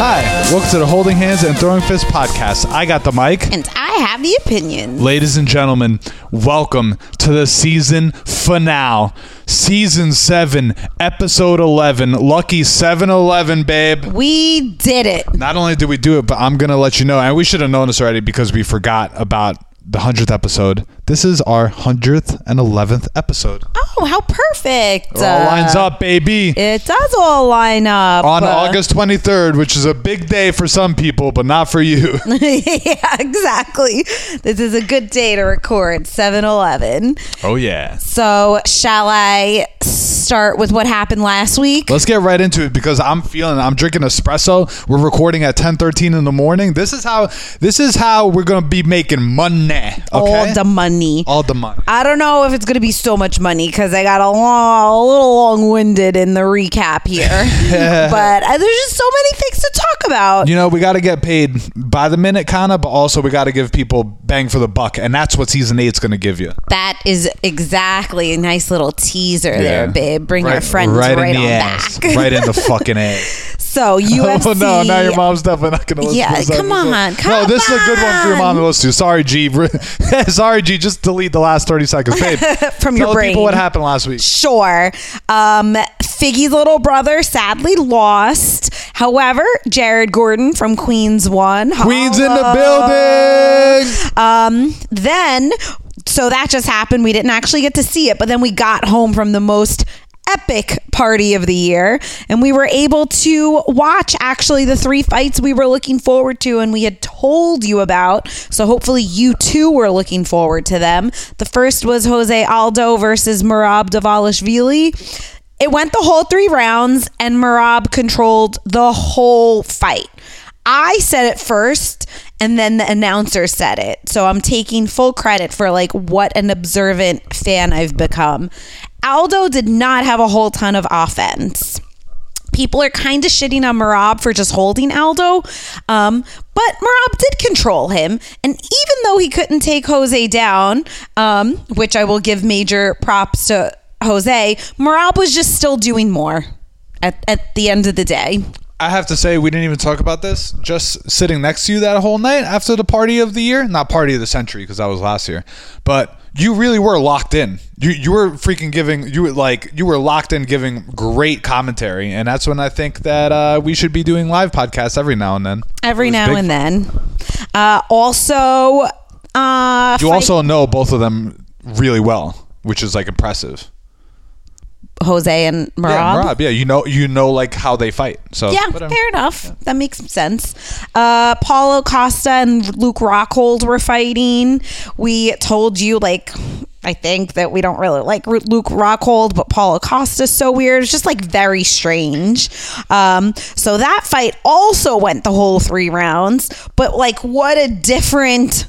Hi, welcome to the Holding Hands and Throwing Fists podcast. I got the mic. And I have the opinion. Ladies and gentlemen, welcome to the season finale. Season 7, episode 11. Lucky 711, babe. We did it. Not only did we do it, but I'm going to let you know, and we should have known this already because we forgot about the 100th episode. This is our 100th and 11th episode. Oh, how perfect. It all lines Uh, up, baby. It does all line up. On Uh, August 23rd, which is a big day for some people, but not for you. yeah, exactly. This is a good day to record 7 Eleven. oh, yeah. So, shall I start with what happened last week? Let's get right into it because I'm feeling I'm drinking espresso. We're recording at 10:13 in the morning. This is how this is how we're going to be making money, okay? All the money. All the money. I don't know if it's going to be so much money because I got a, long, a little long winded in the recap here. but uh, there's just so many things to talk about. You know, we got to get paid by the minute kind of, but also we got to give people bang for the buck, and that's what season 8's going to give you. That is exactly a nice little teaser there, babe. Bring our friends right, in the on ass. back. right in the fucking ass. So UFC. Oh no! Now your mom's definitely not gonna listen. Yeah, to this come episode. on, no, come this is a good one for your mom to listen to. Sorry, G. Sorry, G. Just delete the last thirty seconds, babe. From your Tell the people brain. what happened last week. Sure. Um, Figgy's little brother sadly lost. However, Jared Gordon from Queens won. Queens in the building. Um, then, so that just happened. We didn't actually get to see it, but then we got home from the most epic party of the year. And we were able to watch actually the three fights we were looking forward to and we had told you about. So hopefully you too were looking forward to them. The first was jose aldo versus merab dvalishvili. It went the whole three rounds and merab controlled the whole fight. I said it first and then the announcer said it. So I'm taking full credit for like what an observant fan I've become. Aldo did not have a whole ton of offense. People are kind of shitting on Merab for just holding Aldo, um, but Merab did control him. And even though he couldn't take Jose down, um, which I will give major props to Jose, Merab was just still doing more at, at the end of the day. I have to say, we didn't even talk about this. Just sitting next to you that whole night after the party of the year, not party of the century because that was last year, but you really were locked in. You you were freaking giving you were like you were locked in, giving great commentary, and that's when I think that uh, we should be doing live podcasts every now and then. every now and then. Uh, also, uh, You fight- also know both of them really well, which is like impressive. Jose and Merab. Yeah, Rob. Yeah, you know, you know, like how they fight. So Yeah, whatever. fair enough. That makes sense. Uh, Paulo Costa and Luke Rockhold were fighting. We told you, like, I think that we don't really like Luke Rockhold, but Paulo Costa's so weird. It's just like very strange. Um, so that fight also went the whole three rounds, but like, what a different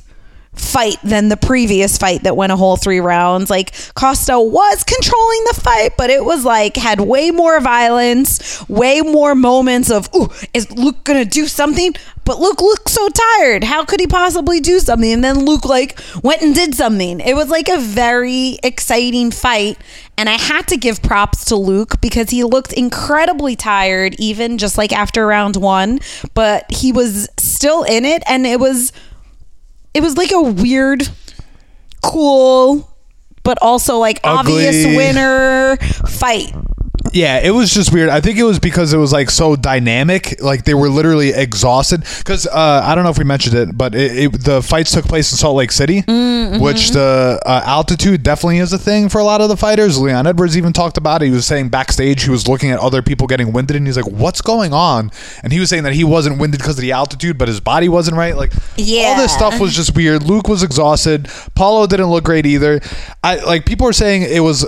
fight than the previous fight that went a whole three rounds. Like Costa was controlling the fight, but it was like had way more violence, way more moments of, ooh, is Luke gonna do something? But Luke looked so tired. How could he possibly do something? And then Luke like went and did something. It was like a very exciting fight. And I had to give props to Luke because he looked incredibly tired, even just like after round one. But he was still in it and it was it was like a weird, cool, but also like obvious winner fight. Yeah, it was just weird. I think it was because it was like so dynamic. Like they were literally exhausted. Because uh, I don't know if we mentioned it, but it, it, the fights took place in Salt Lake City, which the uh, altitude definitely is a thing for a lot of the fighters. Leon Edwards even talked about it. He was saying backstage he was looking at other people getting winded, and he's like, "What's going on?" And he was saying that he wasn't winded because of the altitude, but his body wasn't right. Like all this stuff was just weird. Luke was exhausted. Paulo didn't look great either. I like people are saying it was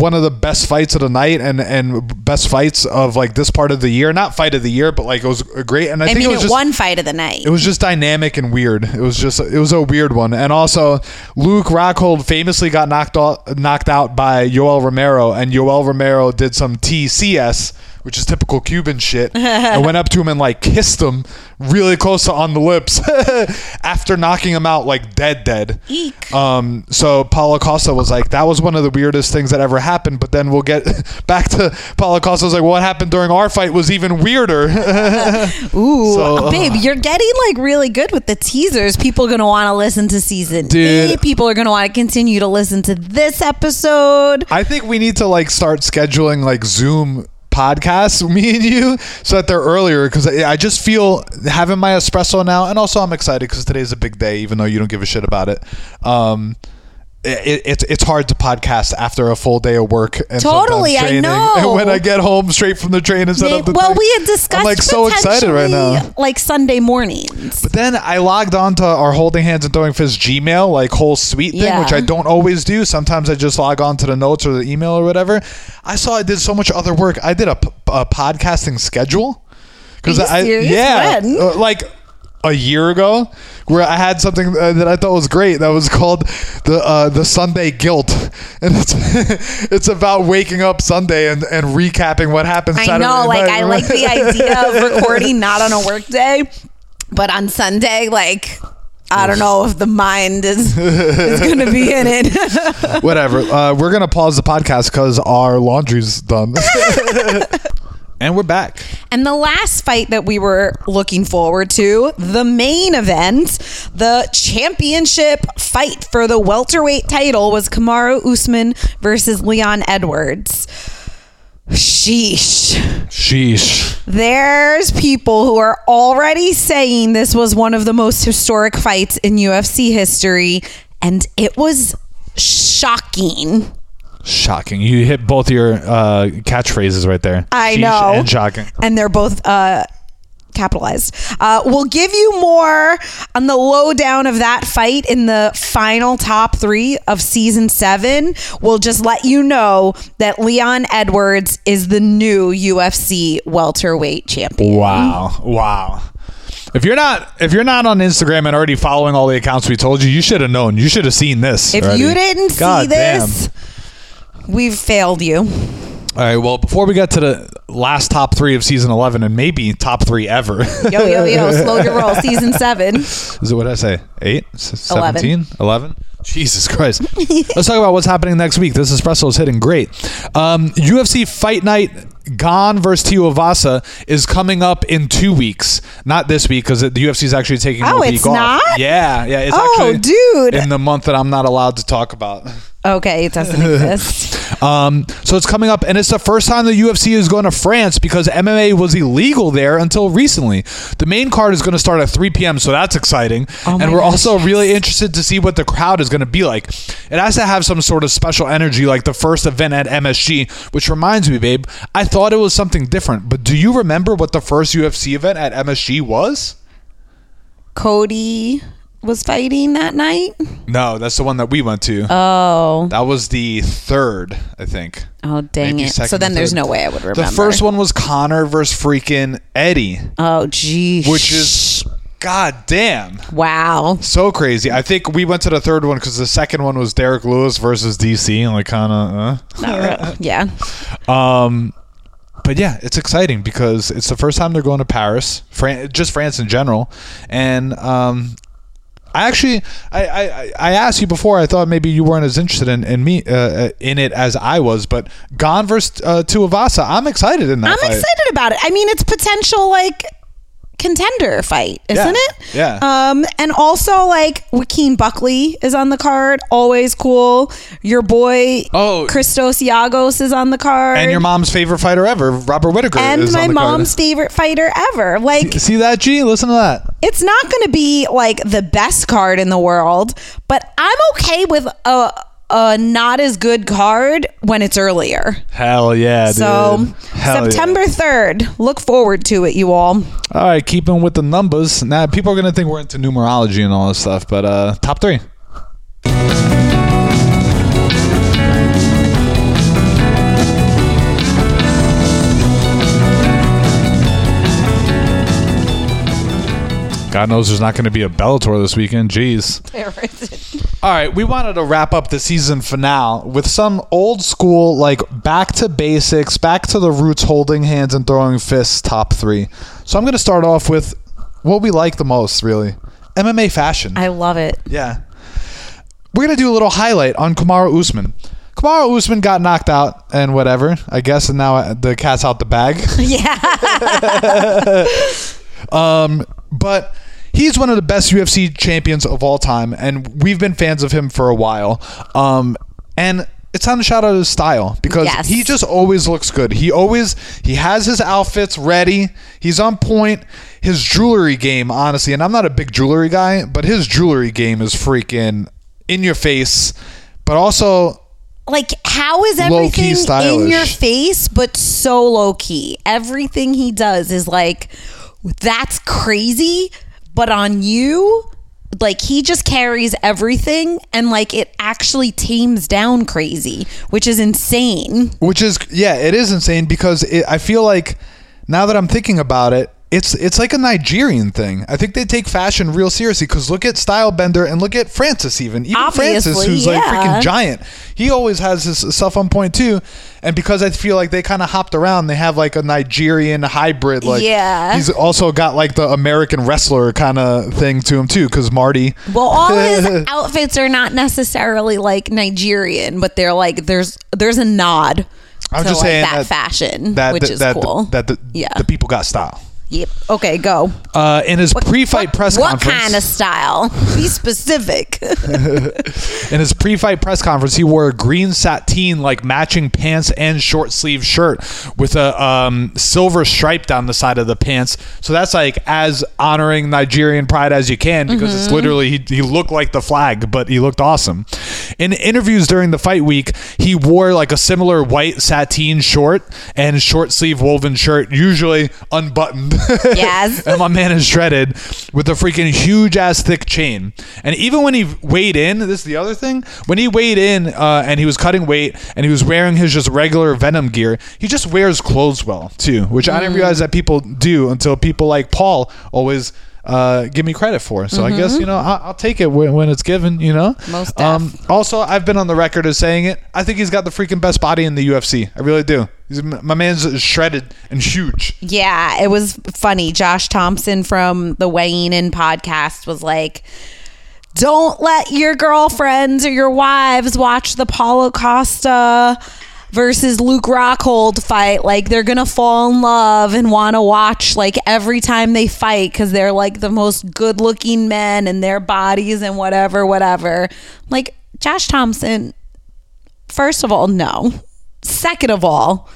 one of the best fights of the night and and best fights of like this part of the year. Not fight of the year, but like it was great. And I, I, think mean, it it was just one fight of the night. it was just dynamic and weird. It was just it was a weird one. And also Luke Rockhold famously got knocked out knocked out by Yoel Romero and Yoel Romero did some TCS, which is typical Cuban shit, and went up to him and like kissed him really close to on the lips after knocking him out like dead, dead. Eek. Um, so Paulo Costa was like, that was one of the weirdest things that ever happened. But then we'll get back to Paulo Costa was like, what happened during our fight was even weirder. Ooh, So, babe, you're getting like really good with the teasers. People are gonna want to listen to season Dude. eight. People are gonna want to continue to listen to this episode. I think we need to like start scheduling like Zoom podcasts, me and you, so that they're earlier. Because I, just feel having my espresso now, and also I'm excited because today's a big day, even though you don't give a shit about it. Um, it, it's it's hard to podcast after a full day of work and Totally, I know. And when I get home straight from the train and set up the well, thing, we had discussed. I'm like so excited right now. like Sunday mornings. But then I logged on to our holding hands and throwing fists Gmail, like whole suite thing, Yeah. which I don't always do. Sometimes I just log on to the notes or the email or whatever. I saw I did so much other work. I did a podcasting schedule because I serious? yeah When? uh, like a year ago where I had something uh, that I thought was great that was called the uh, the Sunday guilt and it's it's about waking up Sunday and, and recapping what happened I Saturday know, like night. I like the idea of recording not on a work day, but on Sunday, like. I don't know if the mind is is going to be in it. Whatever. Uh, we're gonna pause the podcast because our laundry's done. And we're back. And the last fight that we were looking forward to, the main event, the championship fight for the welterweight title was Kamaru Usman versus Leon Edwards. Sheesh. Sheesh. There's people who are already saying this was one of the most historic fights in UFC history, and it was shocking. Shocking. You hit both your uh, catchphrases right there. I Sheesh know. And shocking. And they're both uh, capitalized. Uh, we'll give you more on the lowdown of that fight in the final top three of season seven. We'll just let you know that Leon Edwards is the new UFC welterweight champion. Wow. Wow. If you're not if you're not on Instagram and already following all the accounts we told you, you should have known. You should have seen this. If already. you didn't see God this, we've failed you. All right. Well, before we get to the last top three of season eleven and maybe top three ever, Yo, yo, yo, slow your roll. Season seven. Is it what did I say? Eight? S- Eleven. 17? 11? Jesus Christ. Let's talk about what's happening next week. This espresso is hitting great. Um, UFC Fight Night Gane versus Tuivasa is coming up in two weeks. Not this week because the UFC is actually taking Oh, a week it's off. not? Yeah, yeah. It's Oh, actually dude. in the month that I'm not allowed to talk about. Okay, it doesn't exist. Um, so it's coming up, and it's the first time the UFC is going to France because MMA was illegal there until recently. The main card is going to start at 3 p.m., so that's exciting. Oh and we're gosh, also yes. really interested to see what the crowd is going to be like. It has to have some sort of special energy, like the first event at MSG. Which reminds me, babe, I thought it was something different. But do you remember what the first UFC event at MSG was? Cody was fighting that night. No, that's the one that we went to. Oh. that was the third, I think. Oh dang Maybe it! So then there's no way I would remember. The first one was Conor versus freaking Eddie. Oh geez. which is god damn wow. so crazy i think we went to the third one because the second one was derrick lewis versus dc and like kind of Not real. Yeah. uh. um but yeah it's exciting because it's the first time they're going to paris Fran- just france in general and um I actually, I, I, I asked you before. I thought maybe you weren't as interested in, in me uh, in it as I was, but Gane versus uh, Tuivasa, I'm excited in that I'm fight. excited about it. I mean, it's potential like contender fight, isn't Yeah. it? Yeah. Um, and also like Joaquin Buckley is on the card. Always cool. Your boy, Oh. Christos Giagos is on the card. And your mom's favorite fighter ever, Robert Whitaker, and is my on the card. mom's favorite fighter ever. Like See that, G? Listen to that. It's not going to be like the best card in the world, but I'm okay with a a not as good card when it's earlier. Hell yeah, dude. So yeah. September 3rd, look forward to it, you all. All right, keeping with the numbers. Now, people are gonna think we're into numerology and all this stuff, but uh, top three. God knows there's not going to be a Bellator this weekend. Jeez. All right, we wanted to wrap up the season finale with some old school, like back to basics, back to the roots, holding hands and throwing fists top three. So I'm going to start off with what we like the most, really. MMA fashion. I love it. Yeah. We're gonna do a little highlight on Kamaru Usman. Kamaru Usman got knocked out and whatever, I guess, and now the cat's out the bag. Yeah. Um, but he's one of the best UFC champions of all time, and we've been fans of him for a while. Um, and it's time to shout out his style because Yes. he just always looks good. He always he has his outfits ready. He's on point. His jewelry game, honestly, and I'm not a big jewelry guy, but his jewelry game is freaking in your face, but also like how is everything in your face but so low key everything he does is like that's crazy but on you like he just carries everything and like it actually tames down crazy which is insane. Which is yeah it is insane because it, i feel like now that i'm thinking about it it's it's like a nigerian thing. I think they take fashion real seriously because look at stylebender and look at francis even even francis Obviously, who's like yeah. freaking giant. He always has his stuff on point too. And because i feel like they kind of hopped around they have like a nigerian hybrid like Yeah. he's also got like the american wrestler kind of thing to him too because marty. Well all his outfits are not necessarily like nigerian but they're like there's there's a nod I'm to just like saying that, that- fashion that which that, is that, cool. that the, yeah. the people got style yep okay go uh, in his pre-fight press what conference what kind of style? Be specific. In his pre-fight press conference, he wore a green sateen like matching pants and short sleeve shirt with a um, silver stripe down the side of the pants. So that's like as honoring Nigerian pride as you can because it's literally he, he looked like the flag, but he looked awesome. In interviews during the fight week, he wore like a similar white sateen short and short sleeve woven shirt, usually unbuttoned. Yes. and my man is shredded with a freaking huge ass thick chain. And even when he weighed in, this is the other thing. When he weighed in uh, and he was cutting weight and he was wearing his just regular Venom gear, he just wears clothes well too, which I didn't realize that people do until people like Paul always. Uh, give me credit for. So I guess you know I'll, I'll take it when, when it's given you know? Most um also I've been on the record as saying it. I think he's got the freaking best body in the UFC I really do. He's, my man's shredded and huge. Yeah, it was funny. Josh Thomson from the Weighing In podcast was like, don't let your girlfriends or your wives watch the Paulo Costa versus Luke Rockhold fight. Like they're gonna fall in love and want to watch like every time they fight because they're like the most good looking men and their bodies and whatever, whatever. Like Josh Thomson, first of all, no. Second of all,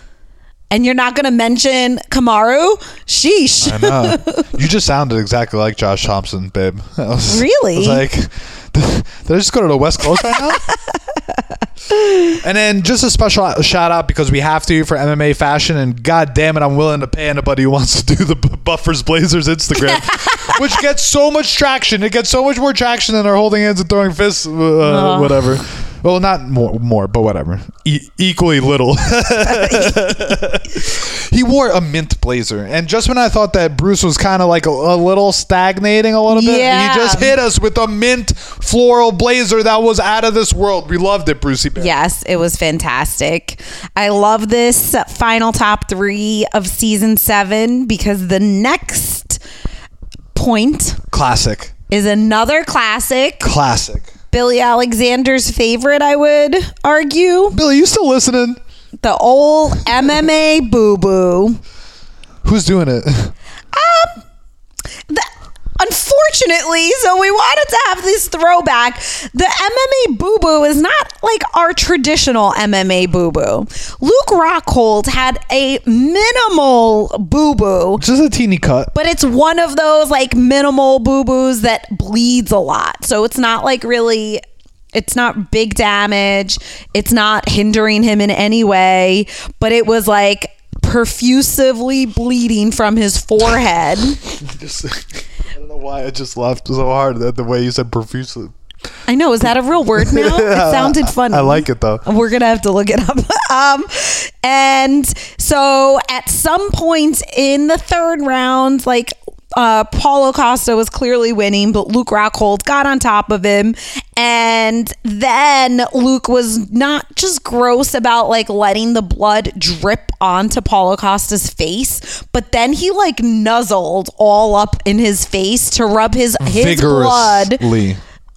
and you're not gonna mention Kamaru? Sheesh. I know. you just sounded exactly like Josh Thomson, babe. I was, Really? I was like, did I just go to the West Coast right now? And then just a special shout out because we have to for MMA fashion, and god damn it, I'm willing to pay anybody who wants to do the Buffers Blazers Instagram, which gets so much traction. It gets so much more traction than our holding hands and throwing fists, uh, whatever. Well, not more, more, but whatever. E- equally little. he wore a mint blazer, and just when I thought that Bruce was kind of like a, a little stagnating a little bit, Yeah. he just hit us with a mint floral blazer that was out of this world. We loved it, Brucey. Bear. Yes, it was fantastic. I love this final top three of season seven because the next point classic, is another classic. classic. Billy Alexander's favorite, I would argue. Billy, you still listening? The old MMA boo boo. Who's doing it? Um, the, unfortunately, so we wanted to have this throwback. The MMA boo boo is not like our traditional MMA boo boo. Luke Rockhold had a minimal boo boo. Just a teeny cut. But it's one of those like minimal boo boos that bleeds a lot. So it's not like really, it's not big damage. It's not hindering him in any way. But it was like profusively bleeding from his forehead. why I just laughed so hard at the way you said profusely. I know. Is that a real word now? It sounded funny. I like it though. We're gonna have to look it up. Um, and so at some point in the third round, like uh, Paulo Costa was clearly winning, but Luke Rockhold got on top of him And then Luke was not just gross about like letting the blood drip onto Paulo Costa's face, but then he like nuzzled all up in his face to rub his his blood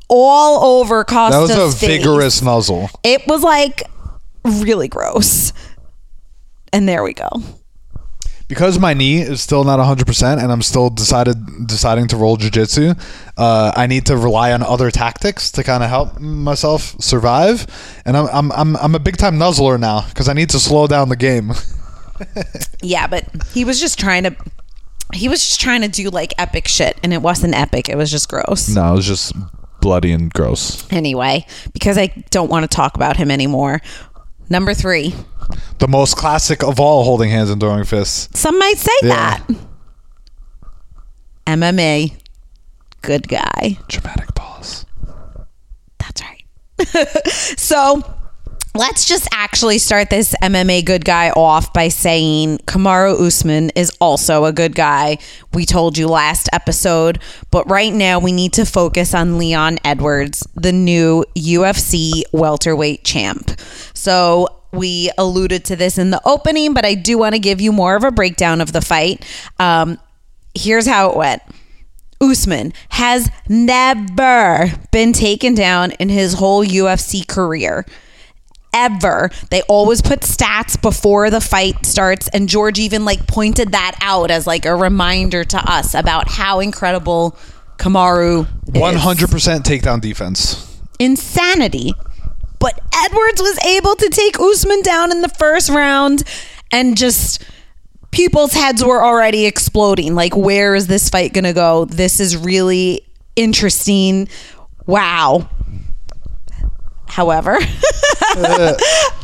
all over Costa's face. That was a face. vigorous nuzzle. It was like really gross. And there we go. Because my knee is still not 100% and i'm still decided deciding to roll jiu-jitsu uh, i need to rely on other tactics to kind of help myself survive and i'm i'm i'm, I'm a big time nuzzler now because i need to slow down the game Yeah, but he was just trying to he was just trying to do like epic shit and it wasn't epic. It was just gross. no it was just bloody and gross Anyway, because I don't want to talk about him anymore. Number 3. the most classic of all holding hands and throwing fists Some might say Yeah. that. MMA good guy. dramatic pause That's right. so let's just actually start this MMA good guy off by saying Kamaru Usman is also a good guy. We told you last episode, but right now we need to focus on Leon Edwards, the new UFC welterweight champ. So we alluded to this in the opening, but I do want to give you more of a breakdown of the fight. Um, here's how it went. Usman has never been taken down in his whole UFC career. Ever. They always put stats before the fight starts, and George even like pointed that out as like a reminder to us about how incredible Kamaru is. 100% takedown defense Insanity. But Edwards was able to take Usman down in the first round and just people's heads were already exploding. Like, where is this fight going to go? This is really interesting. Wow. However, uh.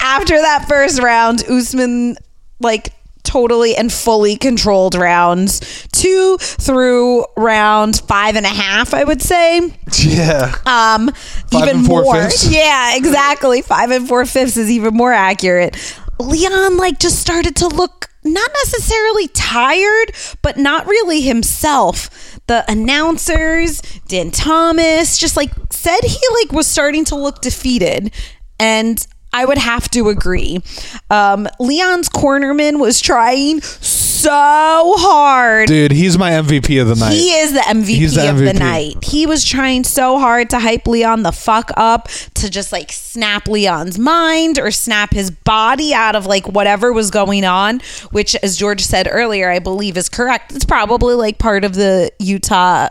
after that first round, Usman like totally and fully controlled rounds two through round five and a half, I would say. yeah Um, Five even more. fifths? Yeah, exactly. Five and four fifths is even more accurate. Leon like just started to look not necessarily tired, but not really himself. The announcers, Dan Thomas, just like said he like was starting to look defeated, and I would have to agree. Um, Leon's cornerman was trying so hard dude he's my mvp of the night he is the MVP, the of the night. He was trying so hard to hype Leon the fuck up to just like snap Leon's mind or snap his body out of like whatever was going on, which, as George said earlier, I believe is correct. It's probably like part of the Utah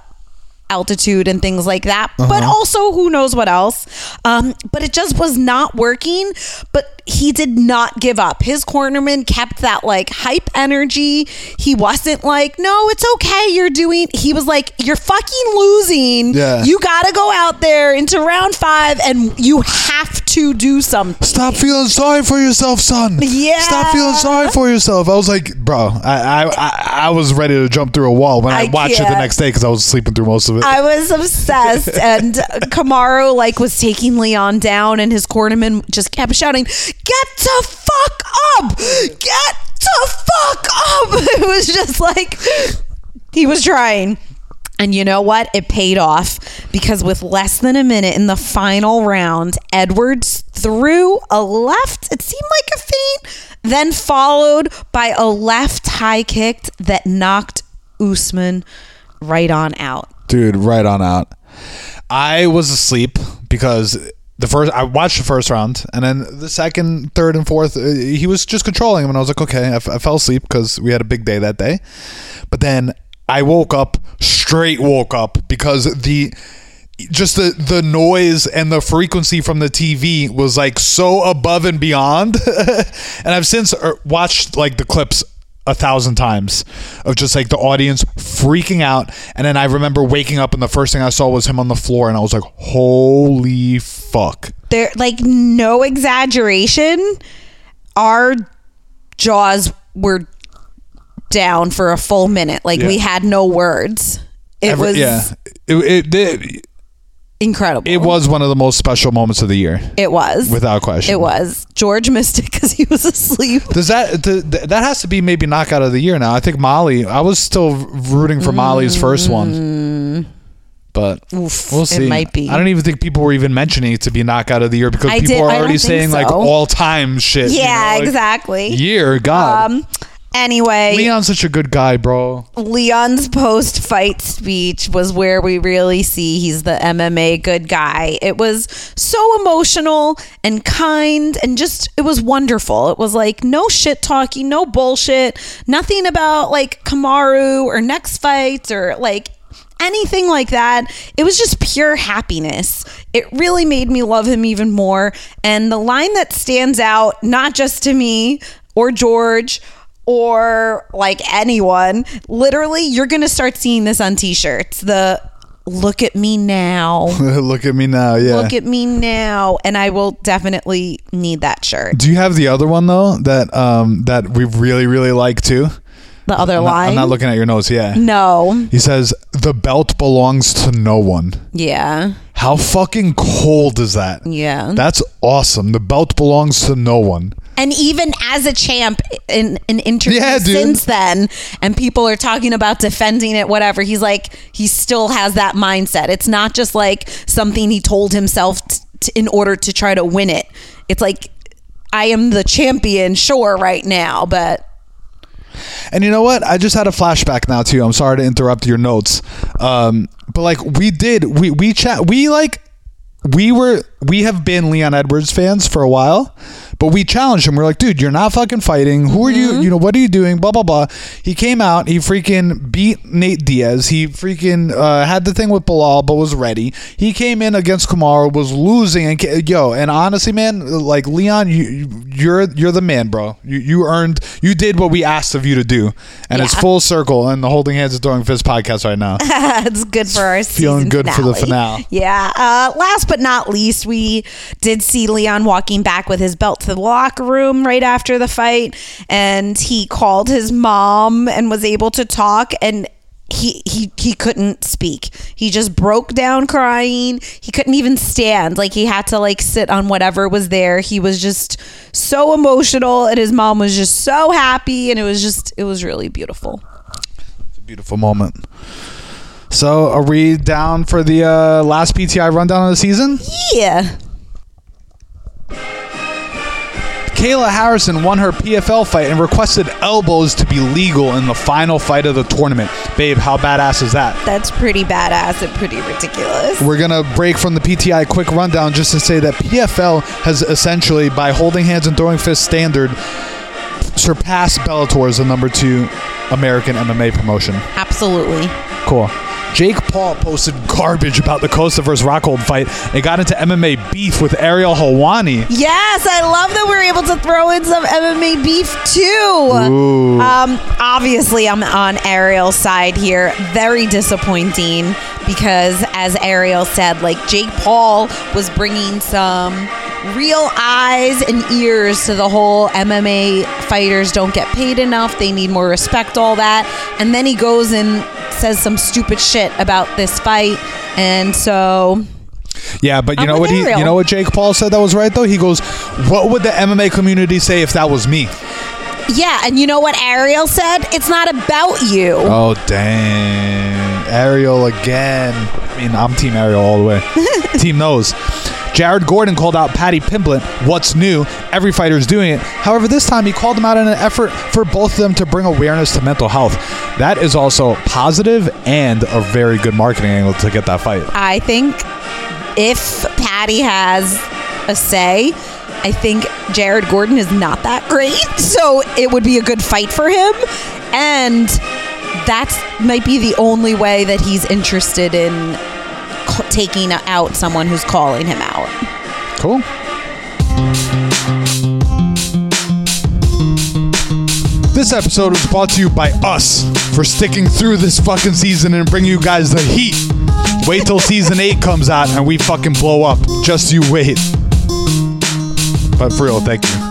altitude and things like that. But Uh-huh. also who knows what else? Um but it just was not working. But he did not give up his cornerman kept that like hype energy he wasn't like no it's okay you're doing he was like you're fucking losing Yeah. you gotta go out there into round five and you have to do something Stop feeling sorry for yourself, son. Yeah. Stop feeling sorry for yourself. I was like, bro, I I, I, I was ready to jump through a wall when I, I watched it the next day because I was sleeping through most of it. I was obsessed, and Kamaru like was taking Leon down, and his cornerman just kept shouting, "Get to fuck up! Get to fuck up!" It was just like he was trying. And you know what? It paid off because with less than a minute in the final round, Edwards threw a left, it seemed like a feint, then followed by a left high kick that knocked Usman right on out. Dude, right on out. I was asleep because the first I watched the first round, and then the second, third, and fourth, uh, he was just controlling him, and I was like, okay, I, f- I fell asleep because we had a big day that day. But then I woke up, straight woke up because the just the the noise and the frequency from the TV was like so above and beyond. and I've since uh, watched like the clips a thousand times of just like the audience freaking out. And then I remember waking up and the first thing I saw was him on the floor, and I was like, "Holy fuck!" there like no exaggeration. Our jaws were down for a full minute. Like we had no words. It Every- was yeah, it, it it incredible. It was one of the most special moments of the year, it was. Without question. it was. George missed it because he was asleep. Does that th- th- that has to be maybe knockout of the year now? I think Molly. I was still rooting for Molly's first one. Mm. But Oof, we'll it might be. I don't even think people were even mentioning it to be knockout of the year because I people did- are already saying like all time shit. you yeah, know, like, exactly. Year, God. Um. Anyway, Leon's such a good guy, bro. Leon's post fight speech was where we really see he's the MMA good guy. It was so emotional and kind and just, it was wonderful. It was like no shit talking, no bullshit, nothing about like Kamaru or next fights or like anything like that. It was just pure happiness. It really made me love him even more. And the line that stands out, not just to me or George, or like anyone, literally, you're going to start seeing this on t shirts. The look at me now. Look at me now. Yeah. Look at me now. And I will definitely need that shirt. Do you have the other one though that um that we really really like too? The other I'm not, line. I'm not looking at your notes. Yeah. no. He says the belt belongs to no one. Yeah. How fucking cold is that? Yeah. That's awesome. The belt belongs to no one. And even as a champ in an interview Yeah, since then, and people are talking about defending it, whatever, he's like, he still has that mindset. It's not just like something he told himself t- t- in order to try to win it. It's like, I am the champion, sure, right now, but And you know what? I just had a flashback now too. I'm sorry to interrupt your notes. Um, but like we did, we we chat, we like we were we have been Leon Edwards fans for a while, but we challenged him. We're like, dude, you're not fucking fighting. Who are you? You know, what are you doing? Blah blah blah. He came out. He freaking beat Nate Diaz. He freaking uh, had the thing with Belal, but was ready. He came in against Kamaru, was losing, and ca- yo, and honestly, man, like Leon, you you- you're you're the man, bro. You you earned, you did what we asked of you to do, and it's full circle. And the Holding Hands and Throwing Fists podcast right now. it's good for our Feeling good for the finale. Yeah. Uh, last but not least, we did see Leon walking back with his belt to the locker room right after the fight, and he called his mom and was able to talk and. He, he he couldn't speak. He just broke down crying. He couldn't even stand. Like he had to like sit on whatever was there. He was just so emotional and his mom was just so happy and it was just it was really beautiful. It's a beautiful moment. So, are we down for the uh, last PTI rundown of the season? Yeah. Kayla Harrison won her PFL fight and requested elbows to be legal in the final fight of the tournament. Babe, how badass is that? That's pretty badass and pretty ridiculous. We're going to break from the PTI quick rundown just to say that PFL has essentially, by holding hands and throwing fists standard, surpassed Bellator as the number two American MMA promotion. Absolutely. Cool. Jake Paul posted garbage about the Costa versus Rockhold fight. They got into MMA beef with Ariel Helwani. Yes, I love that we're able to throw in some MMA beef too. Um, obviously, I'm on Ariel's side here. Very disappointing because, as Ariel said, like Jake Paul was bringing some real eyes and ears to the whole MMA fighters don't get paid enough. They need more respect, all that. And then he goes and says some stupid shit about this fight. And so Yeah, but you I'm know what he, you know what Jake Paul said that was right though. He goes, "What would the MMA community say if that was me?" Yeah, and you know what Ariel said? It's not about you. Oh dang, Ariel again. I mean, I'm Team Ariel all the way. Team knows. Jared Gordon called out Paddy Pimblett. What's new? Every fighter's doing it. However, this time he called them out in an effort for both of them to bring awareness to mental health. That is also positive and a very good marketing angle to get that fight. I think if Paddy has a say, I think Jared Gordon is not that great. So it would be a good fight for him. And that might be the only way that he's interested in taking out someone who's calling him out. Cool. This episode was brought to you by us for sticking through this fucking season and bringing you guys the heat. Wait till season 8 comes out and we fucking blow up. Just you wait. But for real, thank you.